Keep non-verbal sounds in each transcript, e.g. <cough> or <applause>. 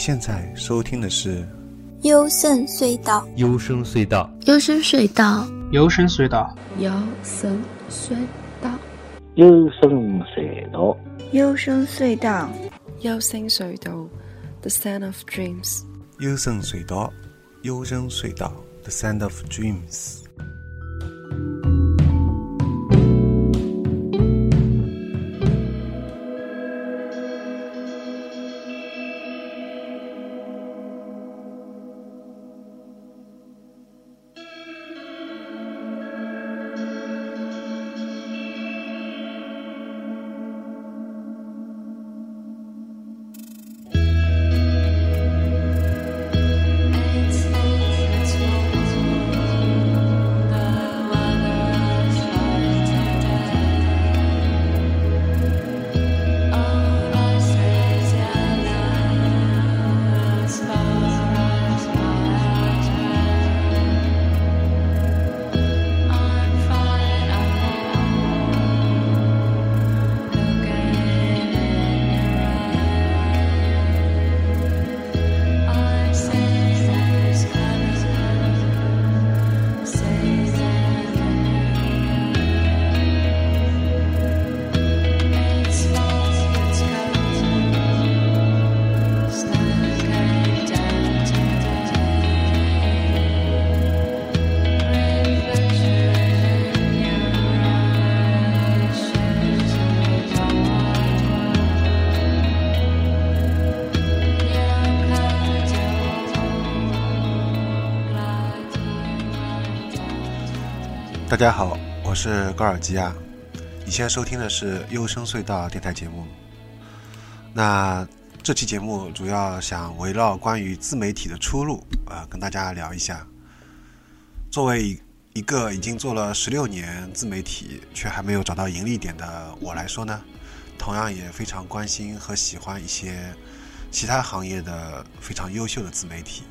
现在收听的是《幽深隧道》。幽深隧道，幽深隧道，幽深隧道，幽深隧道，幽深隧道，幽深隧道，幽深隧道，The Sound of Dreams。幽深隧道，幽深隧道，The Sound of Dreams。大家好，我是高尔基亚。你现在收听的是优声隧道电台节目。那这期节目主要想围绕关于自媒体的出路啊，跟大家聊一下。作为一个已经做了十六年自媒体却还没有找到盈利点的我来说呢，同样也非常关心和喜欢一些其他行业的非常优秀的自媒体。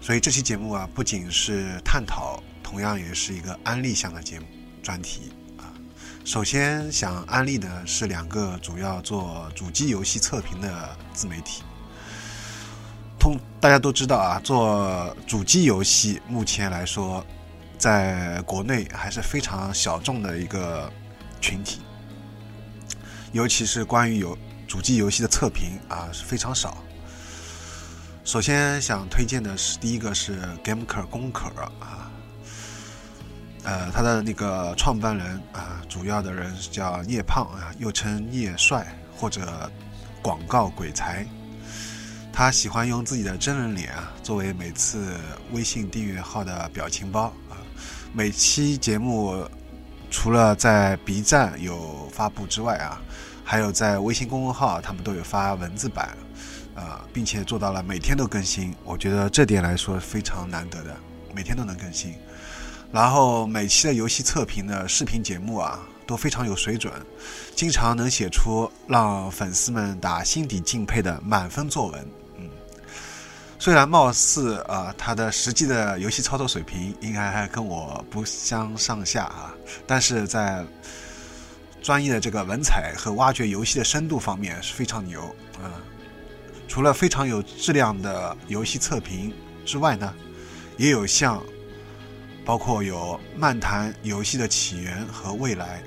所以这期节目啊，不仅是探讨。同样也是一个安利向的节目专题啊。首先想安利的是两个主要做主机游戏测评的自媒体。通大家都知道啊，做主机游戏目前来说，在国内还是非常小众的一个群体，尤其是关于有主机游戏的测评啊是非常少。首先想推荐的是第一个是 GameKer 攻壳啊。呃，他的那个创办人啊，主要的人是叫聂胖啊，又称聂帅或者广告鬼才。他喜欢用自己的真人脸啊，作为每次微信订阅号的表情包啊。每期节目除了在 B 站有发布之外啊，还有在微信公众号他们都有发文字版啊，并且做到了每天都更新。我觉得这点来说非常难得的，每天都能更新。然后每期的游戏测评的视频节目啊，都非常有水准，经常能写出让粉丝们打心底敬佩的满分作文。嗯，虽然貌似啊，他的实际的游戏操作水平应该还跟我不相上下啊，但是在专业的这个文采和挖掘游戏的深度方面是非常牛啊。除了非常有质量的游戏测评之外呢，也有像。包括有漫谈游戏的起源和未来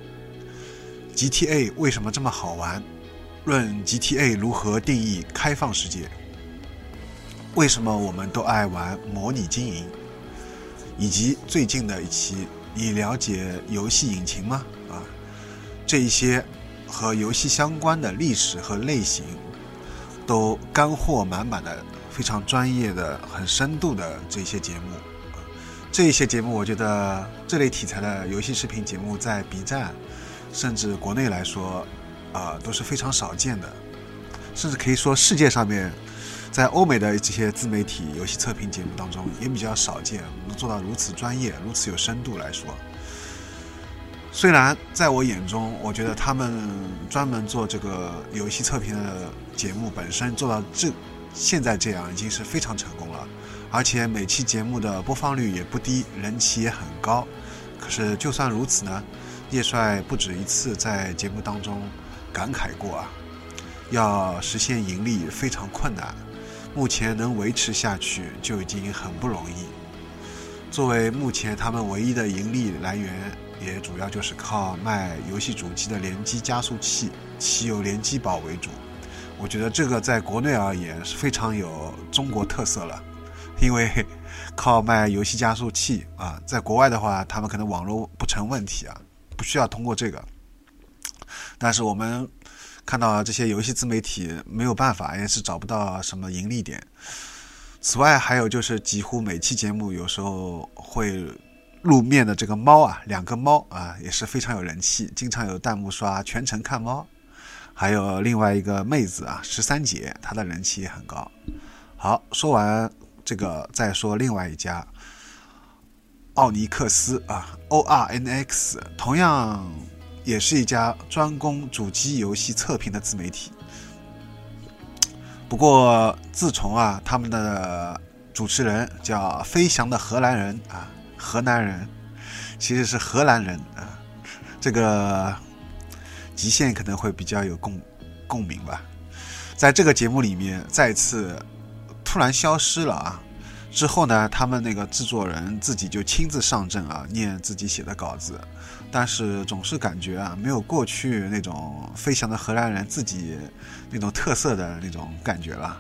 ，GTA 为什么这么好玩？论 GTA 如何定义开放世界？为什么我们都爱玩模拟经营？以及最近的一期，你了解游戏引擎吗？啊，这一些和游戏相关的历史和类型，都干货满满的，非常专业的、很深度的这些节目。这一些节目，我觉得这类题材的游戏视频节目在 B 站，甚至国内来说，啊都是非常少见的，甚至可以说世界上面，在欧美的这些自媒体游戏测评节目当中也比较少见，能做到如此专业、如此有深度来说。虽然在我眼中，我觉得他们专门做这个游戏测评的节目本身做到这现在这样已经是非常成功了。而且每期节目的播放率也不低，人气也很高。可是就算如此呢，叶帅不止一次在节目当中感慨过啊，要实现盈利非常困难，目前能维持下去就已经很不容易。作为目前他们唯一的盈利来源，也主要就是靠卖游戏主机的联机加速器、汽油联机宝为主。我觉得这个在国内而言是非常有中国特色了，因为靠卖游戏加速器啊，在国外的话，他们可能网络不成问题啊，不需要通过这个。但是我们看到这些游戏自媒体没有办法，也是找不到什么盈利点。此外，还有就是几乎每期节目有时候会露面的这个猫啊，两个猫啊，也是非常有人气，经常有弹幕刷全程看猫。还有另外一个妹子啊，十三姐，她的人气也很高。好，说完这个，再说另外一家，奥尼克斯啊，O R N X，同样也是一家专攻主机游戏测评的自媒体。不过，自从啊，他们的主持人叫飞翔的荷兰人啊，荷兰人，其实是荷兰人啊，这个极限可能会比较有共共鸣吧。在这个节目里面，再次突然消失了啊。之后呢，他们那个制作人自己就亲自上阵啊，念自己写的稿子，但是总是感觉啊，没有过去那种飞翔的荷兰人自己那种特色的那种感觉了。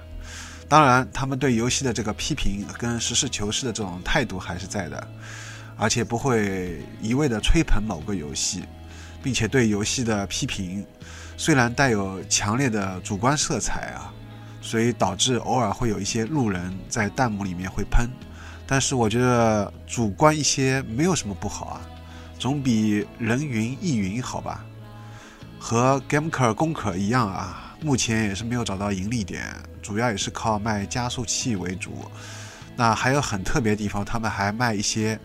当然，他们对游戏的这个批评跟实事求是的这种态度还是在的，而且不会一味的吹捧某个游戏，并且对游戏的批评虽然带有强烈的主观色彩啊。所以导致偶尔会有一些路人在弹幕里面会喷，但是我觉得主观一些没有什么不好啊，总比人云亦云好吧。和 Gameker 工可一样啊，目前也是没有找到盈利点，主要也是靠卖加速器为主。那还有很特别的地方，他们还卖一些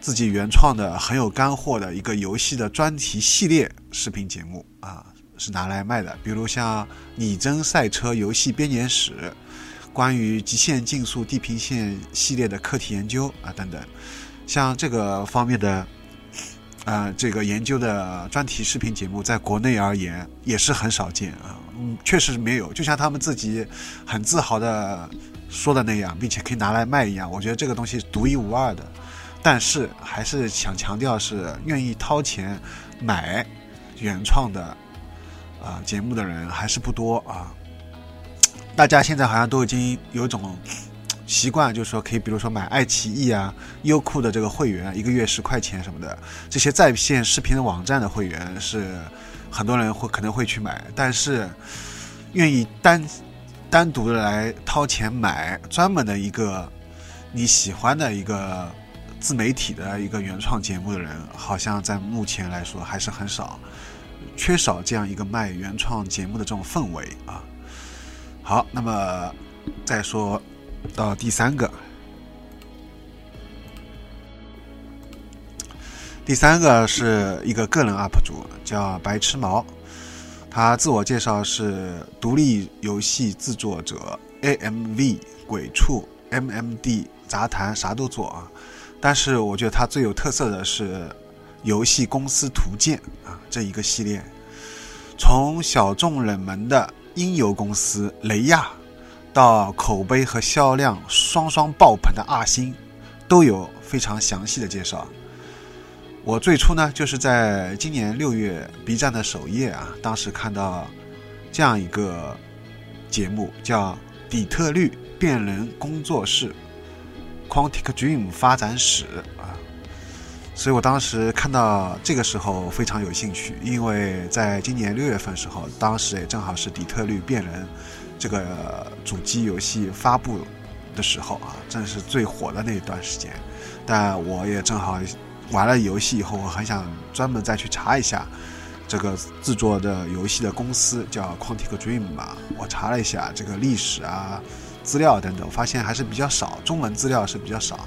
自己原创的很有干货的一个游戏的专题系列视频节目啊。是拿来卖的，比如像《拟真赛车游戏编年史》、关于极限竞速地平线系列的课题研究啊等等，像这个方面的，呃，这个研究的专题视频节目，在国内而言也是很少见啊，嗯，确实没有，就像他们自己很自豪的说的那样，并且可以拿来卖一样，我觉得这个东西独一无二的，但是还是想强调是愿意掏钱买原创的。啊，节目的人还是不多啊。大家现在好像都已经有一种习惯，就是说可以，比如说买爱奇艺啊、优酷的这个会员，一个月十块钱什么的，这些在线视频的网站的会员是很多人会可能会去买。但是，愿意单单独的来掏钱买专门的一个你喜欢的一个自媒体的一个原创节目的人，好像在目前来说还是很少。缺少这样一个卖原创节目的这种氛围啊。好，那么再说到第三个，第三个是一个个人 UP 主，叫白痴毛。他自我介绍是独立游戏制作者，AMV 鬼畜，MMD 杂谈啥都做啊。但是我觉得他最有特色的是。游戏公司图鉴啊，这一个系列，从小众冷门的音游公司雷亚，到口碑和销量双双爆棚的二星，都有非常详细的介绍。我最初呢，就是在今年六月 B 站的首页啊，当时看到这样一个节目，叫《底特律变人工作室 Quantic Dream 发展史》啊。所以我当时看到这个时候非常有兴趣，因为在今年六月份时候，当时也正好是《底特律变人》这个主机游戏发布的时候啊，正是最火的那一段时间。但我也正好玩了游戏以后，我很想专门再去查一下这个制作的游戏的公司叫 Quantic Dream 嘛。我查了一下这个历史啊、资料等等，发现还是比较少，中文资料是比较少。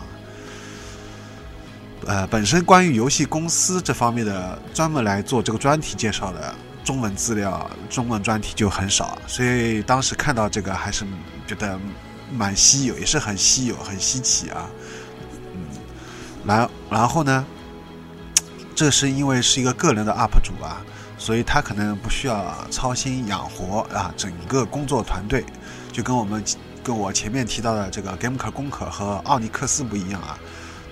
呃，本身关于游戏公司这方面的专门来做这个专题介绍的中文资料、中文专题就很少，所以当时看到这个还是觉得蛮稀有，也是很稀有、很稀奇啊。嗯，然然后呢，这是因为是一个个人的 UP 主啊，所以他可能不需要操心养活啊整个工作团队，就跟我们跟我前面提到的这个 Gameker 公可和奥尼克斯不一样啊，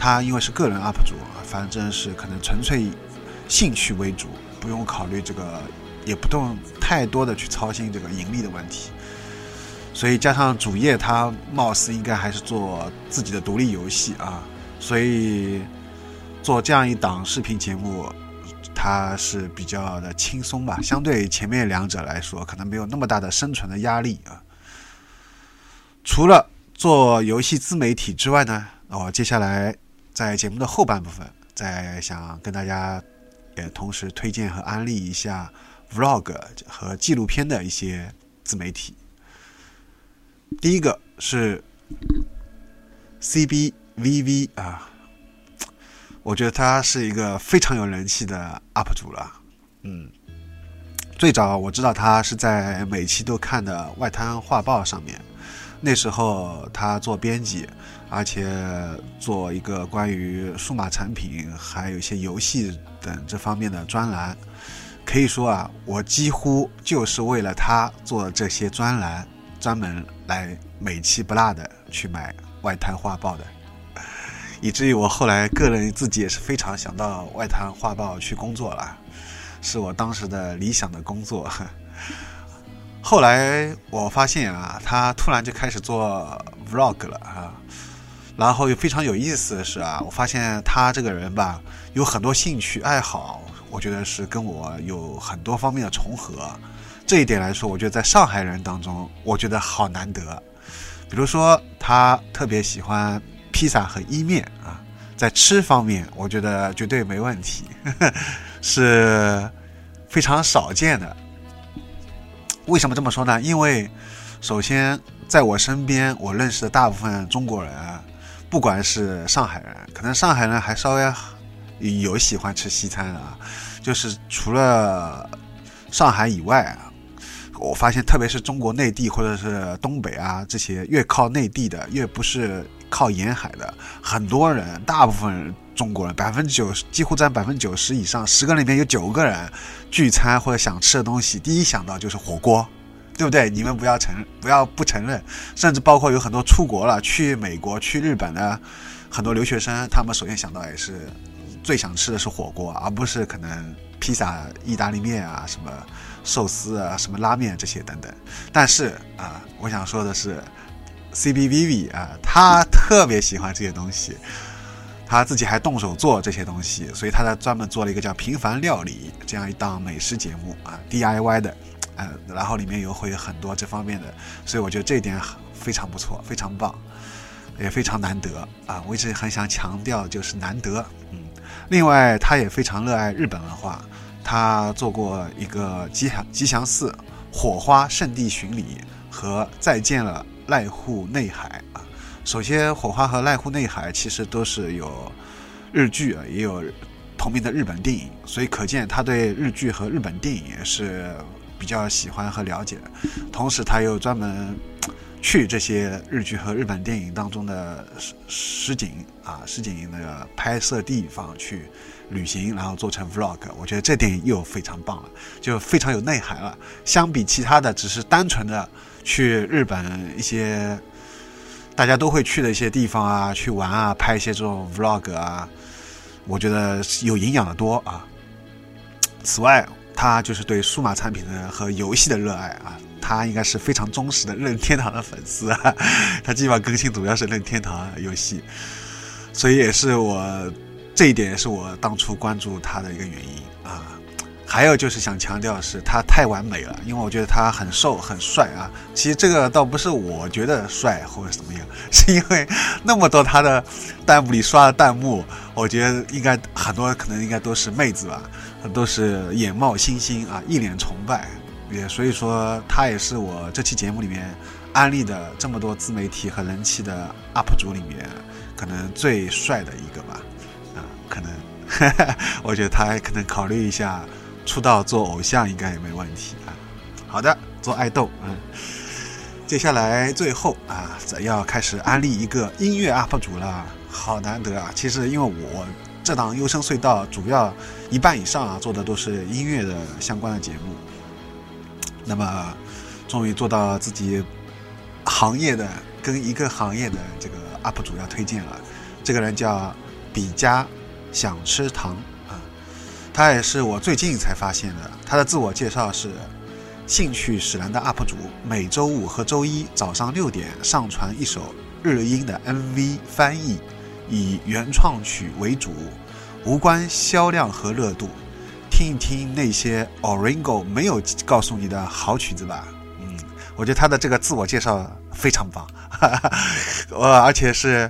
他因为是个人 UP 主，反正是可能纯粹兴趣为主，不用考虑这个，也不用太多的去操心这个盈利的问题。所以加上主业，他貌似应该还是做自己的独立游戏啊，所以做这样一档视频节目，他是比较的轻松吧。相对前面两者来说，可能没有那么大的生存的压力啊。除了做游戏自媒体之外呢，我接下来在节目的后半部分，再想跟大家也同时推荐和安利一下 Vlog 和纪录片的一些自媒体。第一个是 CBVV 啊，我觉得他是一个非常有人气的 UP 主了。嗯，最早我知道他是在每期都看的外滩画报上面，那时候他做编辑，而且做一个关于数码产品还有一些游戏等这方面的专栏，可以说啊，我几乎就是为了他做这些专栏。专门来每期不落的去买外滩画报的，<laughs> 以至于我后来个人自己也是非常想到外滩画报去工作了，是我当时的理想的工作。后来我发现啊，他突然就开始做 vlog 了啊，然后又非常有意思的是啊，我发现他这个人吧，有很多兴趣爱好，我觉得是跟我有很多方面的重合。这一点来说，我觉得在上海人当中，我觉得好难得。比如说，他特别喜欢披萨和意面啊，在吃方面，我觉得绝对没问题，呵 <laughs> 呵是非常少见的。为什么这么说呢？因为首先，在我身边，我认识的大部分中国人，不管是上海人，可能上海人还稍微有喜欢吃西餐的啊，就是除了上海以外啊。我发现，特别是中国内地或者是东北啊，这些越靠内地的，越不是靠沿海的，很多人，大部分中国人，百分之九十，几乎占百分之九十以上，十个里面有九个人聚餐或者想吃的东西，第一想到就是火锅，对不对？你们不要承，不要不承认，甚至包括有很多出国了，去美国、去日本的很多留学生，他们首先想到也是最想吃的是火锅，而不是可能披萨、意大利面啊什么。寿司啊，什么拉面这些等等，但是啊，我想说的是，CBVV 啊，他特别喜欢这些东西，他自己还动手做这些东西，所以他在专门做了一个叫《平凡料理》这样一档美食节目啊，DIY 的，嗯，然后里面有会有很多这方面的，所以我觉得这一点非常不错，非常棒，也非常难得啊！我一直很想强调，就是难得，嗯，另外他也非常热爱日本文化。他做过一个吉祥吉祥寺火花圣地巡礼和再见了濑户内海。首先，火花和濑户内海其实都是有日剧啊，也有同名的日本电影，所以可见他对日剧和日本电影也是比较喜欢和了解的。同时，他又专门去这些日剧和日本电影当中的实实景啊实景的拍摄地方去。旅行，然后做成 vlog，我觉得这点又非常棒了，就非常有内涵了。相比其他的，只是单纯的去日本一些大家都会去的一些地方啊，去玩啊，拍一些这种 vlog 啊，我觉得有营养的多啊。此外，他就是对数码产品的和游戏的热爱啊，他应该是非常忠实的任天堂的粉丝啊，<laughs> 他基本上更新主要是任天堂游戏，所以也是我。这一点也是我当初关注他的一个原因，还有就是想强调是他太完美了，因为我觉得他很瘦很帅啊。其实这个倒不是我觉得帅或者怎么样，<laughs> 是因为那么多他的弹幕里刷的弹幕，我觉得应该很多可能应该都是妹子吧，都是眼冒星星啊，一脸崇拜。也所以说他也是我这期节目里面安利的这么多自媒体和人气的 UP 主里面可能最帅的一个吧。啊可能，<laughs> 我觉得他可能考虑一下出道做偶像应该也没问题啊。好的，做爱豆，嗯。接下来最后啊，咱要开始安利一个音乐 UP 主了，好难得啊！其实因为我这档优声隧道主要一半以上啊做的都是音乐的相关的节目。那么，终于做到自己行业的跟一个行业的这个 UP 主要推荐了。这个人叫比嘉想吃糖，他也是我最近才发现的。他的自我介绍是。兴趣使然的 UP 主，每周五和周一早上六点上传一首日音的 MV 翻译，以原创曲为主，无关销量和热度。听一听那些 Oringo 没有告诉你的好曲子吧。嗯，我觉得他的这个自我介绍非常棒，哈哈我而且是。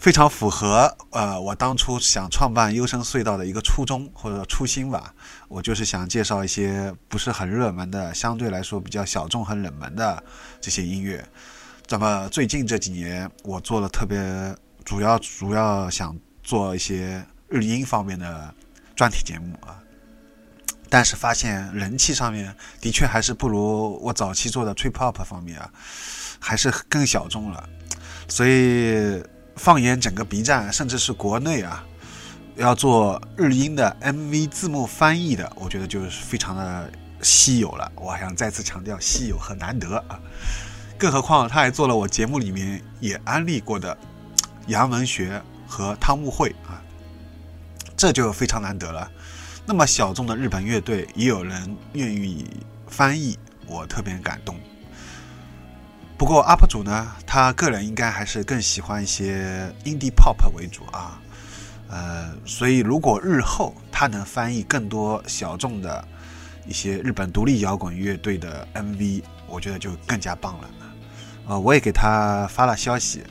非常符合呃我当初想创办优声隧道的一个初衷或者初心吧。我就是想介绍一些不是很热门的，相对来说比较小众、很冷门的这些音乐。那么最近这几年，我做了特别主要主要想做一些日音方面的专题节目啊，但是发现人气上面的确还是不如我早期做的 trip hop 方面啊，还是更小众了，所以。放眼整个 B 站，甚至是国内啊，要做日音的 MV 字幕翻译的，我觉得就是非常的稀有了。我还想再次强调稀有和难得啊！更何况他还做了我节目里面也安利过的杨文学和汤木会啊，这就非常难得了。那么小众的日本乐队也有人愿意翻译，我特别感动。不过 UP 主呢，他个人应该还是更喜欢一些 indie pop 为主啊，呃，所以如果日后他能翻译更多小众的一些日本独立摇滚乐队的 MV，我觉得就更加棒了。呃，我也给他发了消息，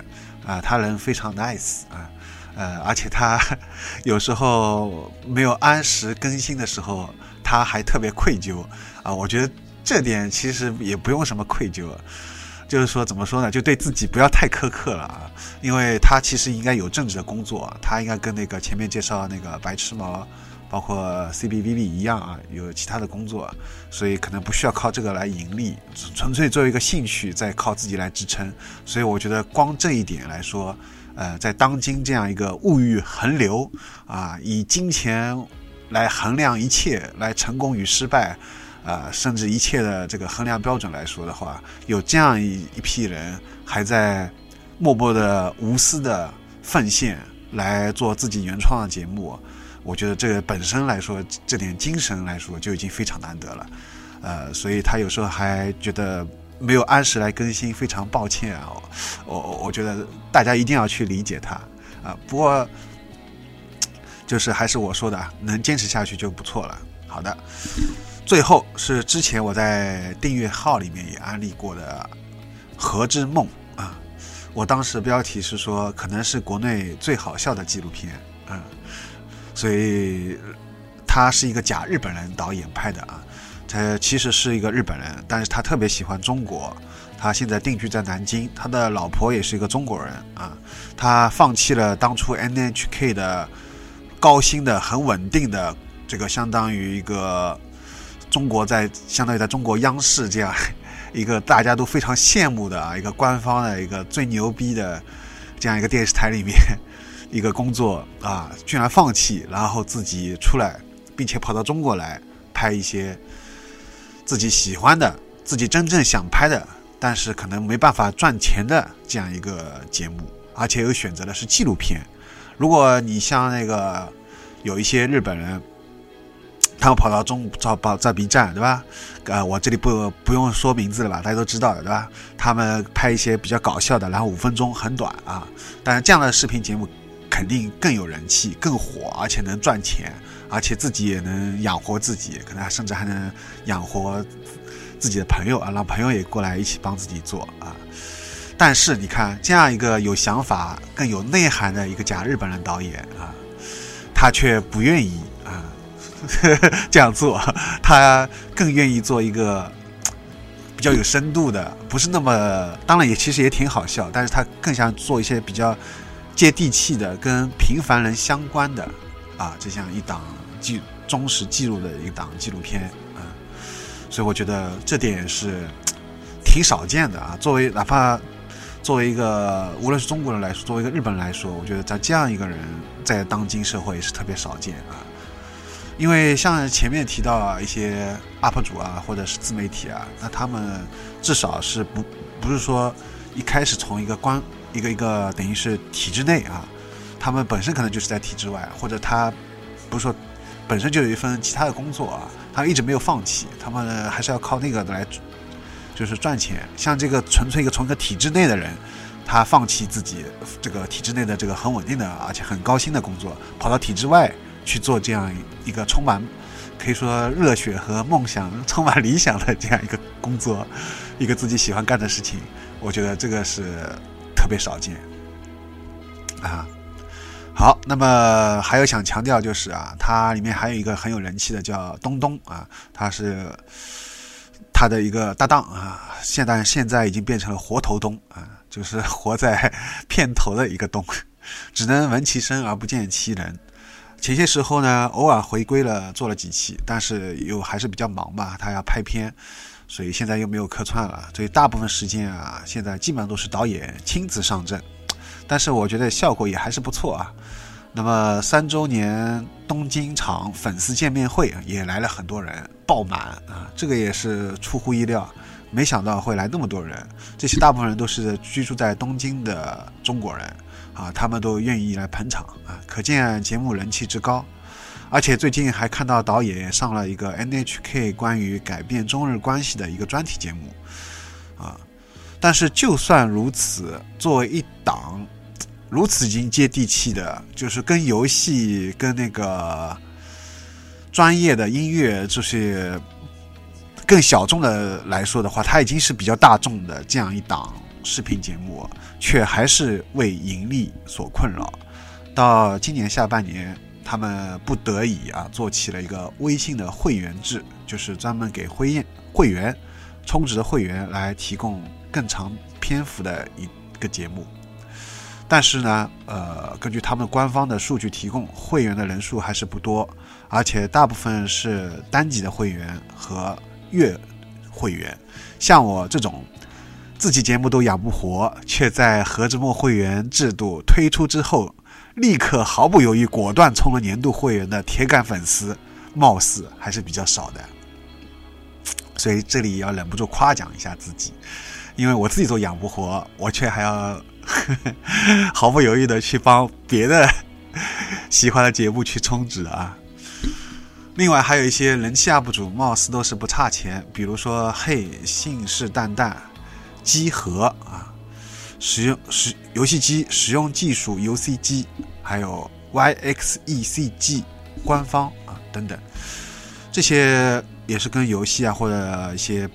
啊，他人非常 nice 啊，呃，而且他 <laughs> 有时候没有按时更新的时候，他还特别愧疚啊。我觉得这点其实也不用什么愧疚。就是说，怎么说呢？就对自己不要太苛刻了啊，因为他其实应该有正职的工作，他应该跟那个前面介绍那个白痴毛，包括 CBVB 一样啊，有其他的工作，所以可能不需要靠这个来盈利，纯粹作为一个兴趣，在靠自己来支撑。所以我觉得光这一点来说，呃，在当今这样一个物欲横流啊，以金钱来衡量一切，来成功与失败。啊，甚至一切的这个衡量标准来说的话，有这样一一批人还在默默的、无私的奉献来做自己原创的节目，我觉得这个本身来说，这点精神来说就已经非常难得了。呃，所以他有时候还觉得没有按时来更新，非常抱歉啊。我我觉得大家一定要去理解他啊。不过就是还是我说的，能坚持下去就不错了。好的。最后是之前我在订阅号里面也安利过的《和之梦》啊，我当时标题是说可能是国内最好笑的纪录片，嗯，所以他是一个假日本人导演拍的啊，他其实是一个日本人，但是他特别喜欢中国，他现在定居在南京，他的老婆也是一个中国人啊，他放弃了当初 NHK 的高薪的很稳定的这个相当于一个。中国在相当于在中国央视这样一个大家都非常羡慕的啊一个官方的一个最牛逼的这样一个电视台里面一个工作啊，居然放弃，然后自己出来，并且跑到中国来拍一些自己喜欢的、自己真正想拍的，但是可能没办法赚钱的这样一个节目，而且又选择的是纪录片。如果你像那个有一些日本人。他们跑到中找跑在 B 站对吧？呃，我这里不不用说名字了吧，大家都知道的对吧？他们拍一些比较搞笑的，然后五分钟很短啊。但是这样的视频节目肯定更有人气、更火，而且能赚钱，而且自己也能养活自己，可能甚至还能养活自己的朋友啊，让朋友也过来一起帮自己做啊。但是你看，这样一个有想法、更有内涵的一个假日本人导演啊，他却不愿意。<laughs> 这样做，他更愿意做一个比较有深度的，不是那么当然也其实也挺好笑，但是他更想做一些比较接地气的、跟平凡人相关的啊，这样一档记忠实记录的一档纪录片啊，所以我觉得这点是挺少见的啊。作为哪怕。作为一个无论是中国人来说，作为一个日本人来说，我觉得在这样一个人在当今社会是特别少见啊。因为像前面提到，一些 UP 主啊，或者是自媒体啊，那他们至少是不不是说一开始从一个官一个一个等于是体制内啊，他们本身可能就是在体制外，或者他不是说本身就有一份其他的工作啊，他一直没有放弃，他们还是要靠那个来就是赚钱。像这个纯粹一个从一个体制内的人，他放弃自己这个体制内的这个很稳定的而且很高薪的工作，跑到体制外。去做这样一个充满可以说热血和梦想、充满理想的这样一个工作，一个自己喜欢干的事情，我觉得这个是特别少见啊。好，那么还有想强调就是啊，它里面还有一个很有人气的叫东东啊，他是他的一个搭档啊，现在现在已经变成了活头东啊，就是活在片头的一个东，只能闻其声而不见其人。前些时候呢，偶尔回归了，做了几期，但是又还是比较忙吧，他要拍片，所以现在又没有客串了，所以大部分时间啊，现在基本上都是导演亲自上阵，但是我觉得效果也还是不错啊。那么三周年东京场粉丝见面会也来了很多人，爆满啊，这个也是出乎意料，没想到会来那么多人，这些大部分人都是居住在东京的中国人。啊，他们都愿意来捧场啊，可见节目人气之高。而且最近还看到导演上了一个 NHK 关于改变中日关系的一个专题节目啊。但是就算如此，作为一档如此已经接地气的，就是跟游戏、跟那个专业的音乐这些更小众的来说的话，它已经是比较大众的这样一档视频节目。却还是为盈利所困扰。到今年下半年，他们不得已啊，做起了一个微信的会员制，就是专门给会员会员充值的会员来提供更长篇幅的一个节目。但是呢，呃，根据他们官方的数据提供，会员的人数还是不多，而且大部分是单级的会员和月会员。像我这种。自己节目都养不活，却在何之墨会员制度推出之后，立刻毫不犹豫、果断充了年度会员的铁杆粉丝，貌似还是比较少的。所以这里要忍不住夸奖一下自己，因为我自己都养不活，我却还要 <laughs> 毫不犹豫的去帮别的喜欢的节目去充值啊。另外还有一些人气 UP 主，貌似都是不差钱，比如说嘿，信誓旦旦。机核啊，使用使游戏机使用技术 UCG，还有 YXECG 官方啊等等，这些也是跟游戏啊或者一些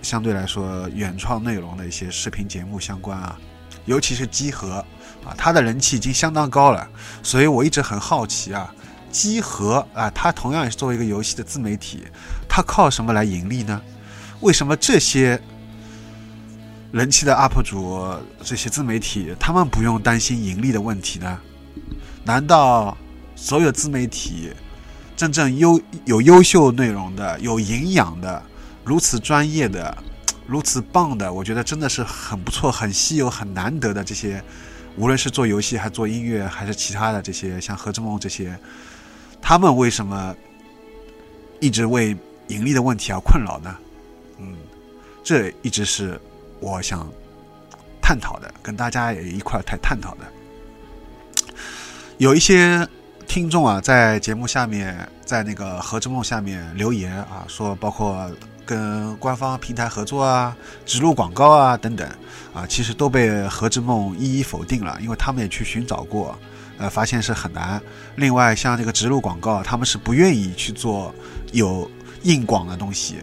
相对来说原创内容的一些视频节目相关啊。尤其是机核啊，它的人气已经相当高了，所以我一直很好奇啊，机核啊，它同样也是作为一个游戏的自媒体，它靠什么来盈利呢？为什么这些？人气的 UP 主，这些自媒体，他们不用担心盈利的问题呢？难道所有自媒体真正优有优秀内容的、有营养的、如此专业的、如此棒的，我觉得真的是很不错、很稀有、很难得的这些，无论是做游戏还是做音乐还是其他的这些，像何之梦这些，他们为什么一直为盈利的问题而困扰呢？嗯，这一直是。我想探讨的，跟大家也一块探探讨的，有一些听众啊，在节目下面，在那个何之梦下面留言啊，说包括跟官方平台合作啊、植入广告啊等等啊，其实都被何之梦一一否定了，因为他们也去寻找过，呃，发现是很难。另外，像这个植入广告，他们是不愿意去做有硬广的东西，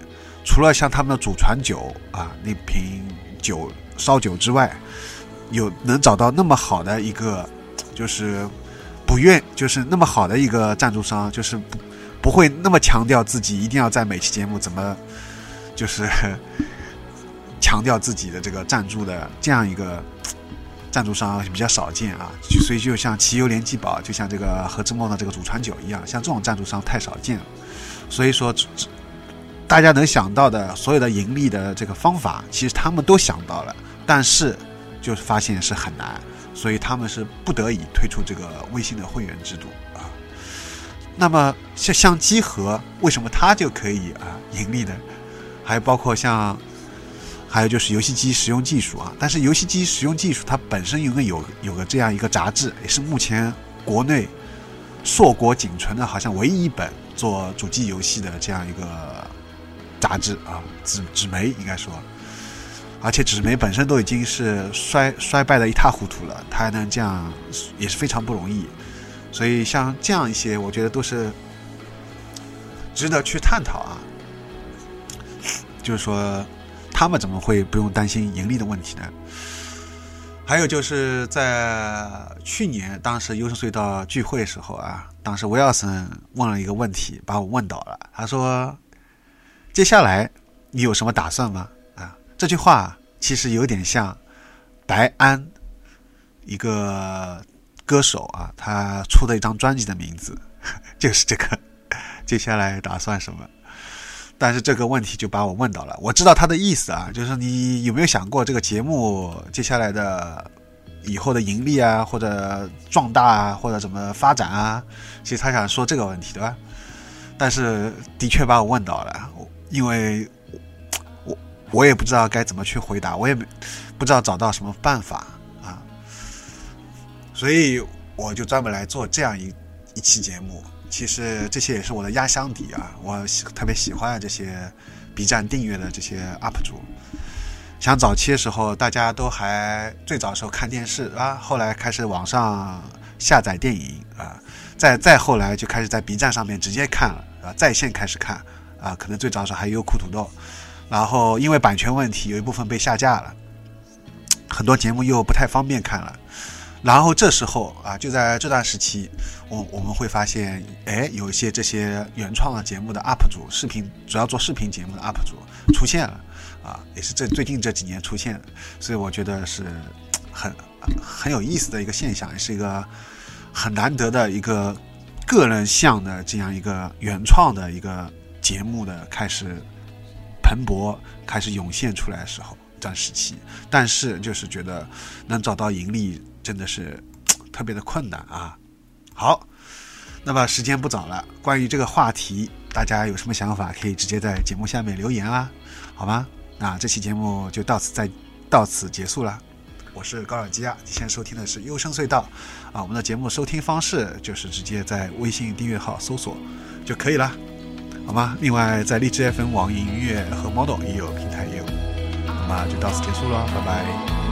除了像他们的祖传酒啊那瓶。酒烧酒之外，有能找到那么好的一个，就是不愿，就是那么好的一个赞助商，就是不不会那么强调自己一定要在每期节目怎么，就是 <laughs> 强调自己的这个赞助的这样一个赞助商比较少见啊。所以就像奇优联机宝，就像这个何之梦的这个祖传酒一样，像这种赞助商太少见了。所以说。大家能想到的所有的盈利的这个方法，其实他们都想到了，但是就是发现是很难，所以他们是不得已推出这个微信的会员制度啊。那么像像机核，为什么它就可以啊盈利呢？还有包括像，还有就是游戏机实用技术啊。但是游戏机实用技术它本身因为有有个这样一个杂志，也是目前国内硕果仅存的，好像唯一一本做主机游戏的这样一个杂志啊，纸纸媒应该说。而且纸媒本身都已经是衰衰败的一塌糊涂了，它还能这样也是非常不容易。所以像这样一些，我觉得都是值得去探讨啊。就是说，他们怎么会不用担心盈利的问题呢？还有就是在去年当时优胜隧道聚会时候啊，当时威尔森问了一个问题，把我问倒了。他说：“接下来你有什么打算吗？”啊，这句话其实有点像白安一个。歌手啊，他出的一张专辑的名字 <laughs> 就是这个。接下来打算什么？但是这个问题就把我问到了。我知道他的意思啊，就是你有没有想过这个节目接下来的以后的盈利啊，或者壮大啊，或者怎么发展啊？其实他想说这个问题，对吧？但是的确把我问到了，因为我我也不知道该怎么去回答，我也没不知道找到什么办法啊。所以我就专门来做这样一一期节目。其实这些也是我的压箱底啊，我特别喜欢这些 B 站订阅的这些 UP 主。像早期的时候，大家都还最早时候看电视啊，后来开始网上下载电影啊，再再后来就开始在 B 站上面直接看了啊，在线开始看啊，可能最早时候还有酷土豆，然后因为版权问题，有一部分被下架了，很多节目又不太方便看了。然后这时候啊，就在这段时期，我我们会发现，哎，有一些这些原创的节目的 UP 主，视频主要做视频节目的 UP 主出现了，啊，也是这最近这几年出现的，所以我觉得是很很有意思的一个现象，也是一个很难得的一个个人向的这样一个原创的一个节目的开始蓬勃开始涌现出来的时候，这段时期，但是就是觉得能找到盈利。真的是特别的困难啊！好，那么时间不早了，关于这个话题，大家有什么想法，可以直接在节目下面留言啊，好吗？那这期节目就到此再到此结束了。我是高尔基亚，你现在收听的是优声隧道啊。我们的节目收听方式就是直接在微信订阅号搜索就可以了，好吗？另外，在荔枝 FM、网易音乐和 Model 也有平台业务。那么就到此结束了，拜拜。